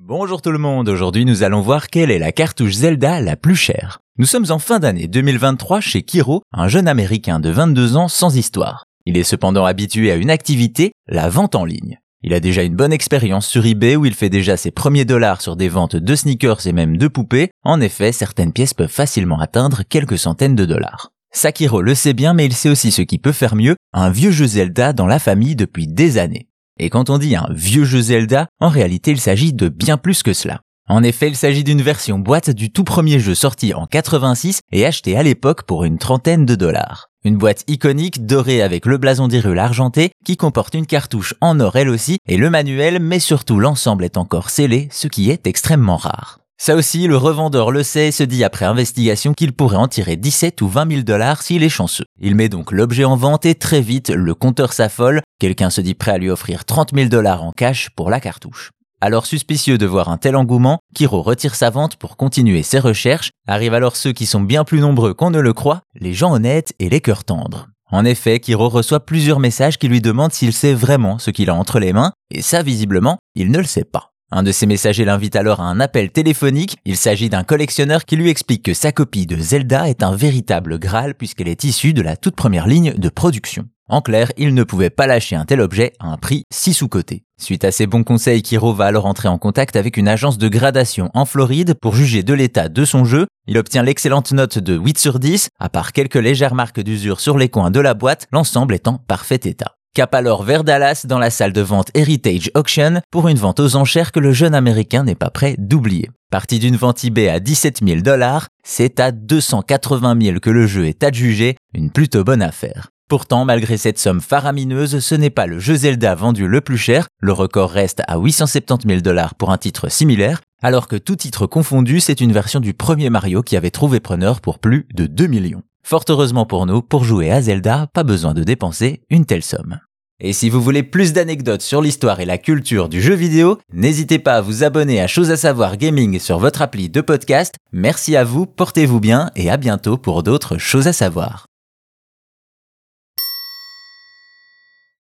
Bonjour tout le monde, aujourd'hui nous allons voir quelle est la cartouche Zelda la plus chère. Nous sommes en fin d'année 2023 chez Kiro, un jeune américain de 22 ans sans histoire. Il est cependant habitué à une activité, la vente en ligne. Il a déjà une bonne expérience sur eBay où il fait déjà ses premiers dollars sur des ventes de sneakers et même de poupées. En effet, certaines pièces peuvent facilement atteindre quelques centaines de dollars. Sakiro le sait bien mais il sait aussi ce qui peut faire mieux, un vieux jeu Zelda dans la famille depuis des années. Et quand on dit un vieux jeu Zelda, en réalité il s'agit de bien plus que cela. En effet, il s'agit d'une version boîte du tout premier jeu sorti en 86 et acheté à l'époque pour une trentaine de dollars. Une boîte iconique dorée avec le blason d'Hyrule argenté qui comporte une cartouche en or elle aussi et le manuel mais surtout l'ensemble est encore scellé, ce qui est extrêmement rare. Ça aussi, le revendeur le sait et se dit après investigation qu'il pourrait en tirer 17 ou 20 000 dollars s'il est chanceux. Il met donc l'objet en vente et très vite, le compteur s'affole. Quelqu'un se dit prêt à lui offrir 30 000 dollars en cash pour la cartouche. Alors suspicieux de voir un tel engouement, Kiro retire sa vente pour continuer ses recherches. Arrivent alors ceux qui sont bien plus nombreux qu'on ne le croit, les gens honnêtes et les cœurs tendres. En effet, Kiro reçoit plusieurs messages qui lui demandent s'il sait vraiment ce qu'il a entre les mains, et ça visiblement, il ne le sait pas. Un de ses messagers l'invite alors à un appel téléphonique. Il s'agit d'un collectionneur qui lui explique que sa copie de Zelda est un véritable Graal puisqu'elle est issue de la toute première ligne de production. En clair, il ne pouvait pas lâcher un tel objet à un prix si sous-coté. Suite à ses bons conseils, Kiro va alors entrer en contact avec une agence de gradation en Floride pour juger de l'état de son jeu. Il obtient l'excellente note de 8 sur 10, à part quelques légères marques d'usure sur les coins de la boîte, l'ensemble est en parfait état. Cap alors vers Dallas dans la salle de vente Heritage Auction pour une vente aux enchères que le jeune américain n'est pas prêt d'oublier. Parti d'une vente eBay à 17 000 dollars, c'est à 280 000 que le jeu est adjugé, une plutôt bonne affaire. Pourtant, malgré cette somme faramineuse, ce n'est pas le jeu Zelda vendu le plus cher, le record reste à 870 000 dollars pour un titre similaire, alors que tout titre confondu, c'est une version du premier Mario qui avait trouvé preneur pour plus de 2 millions. Fort heureusement pour nous, pour jouer à Zelda, pas besoin de dépenser une telle somme. Et si vous voulez plus d'anecdotes sur l'histoire et la culture du jeu vidéo, n'hésitez pas à vous abonner à Chose à savoir gaming sur votre appli de podcast. Merci à vous, portez-vous bien et à bientôt pour d'autres choses à savoir.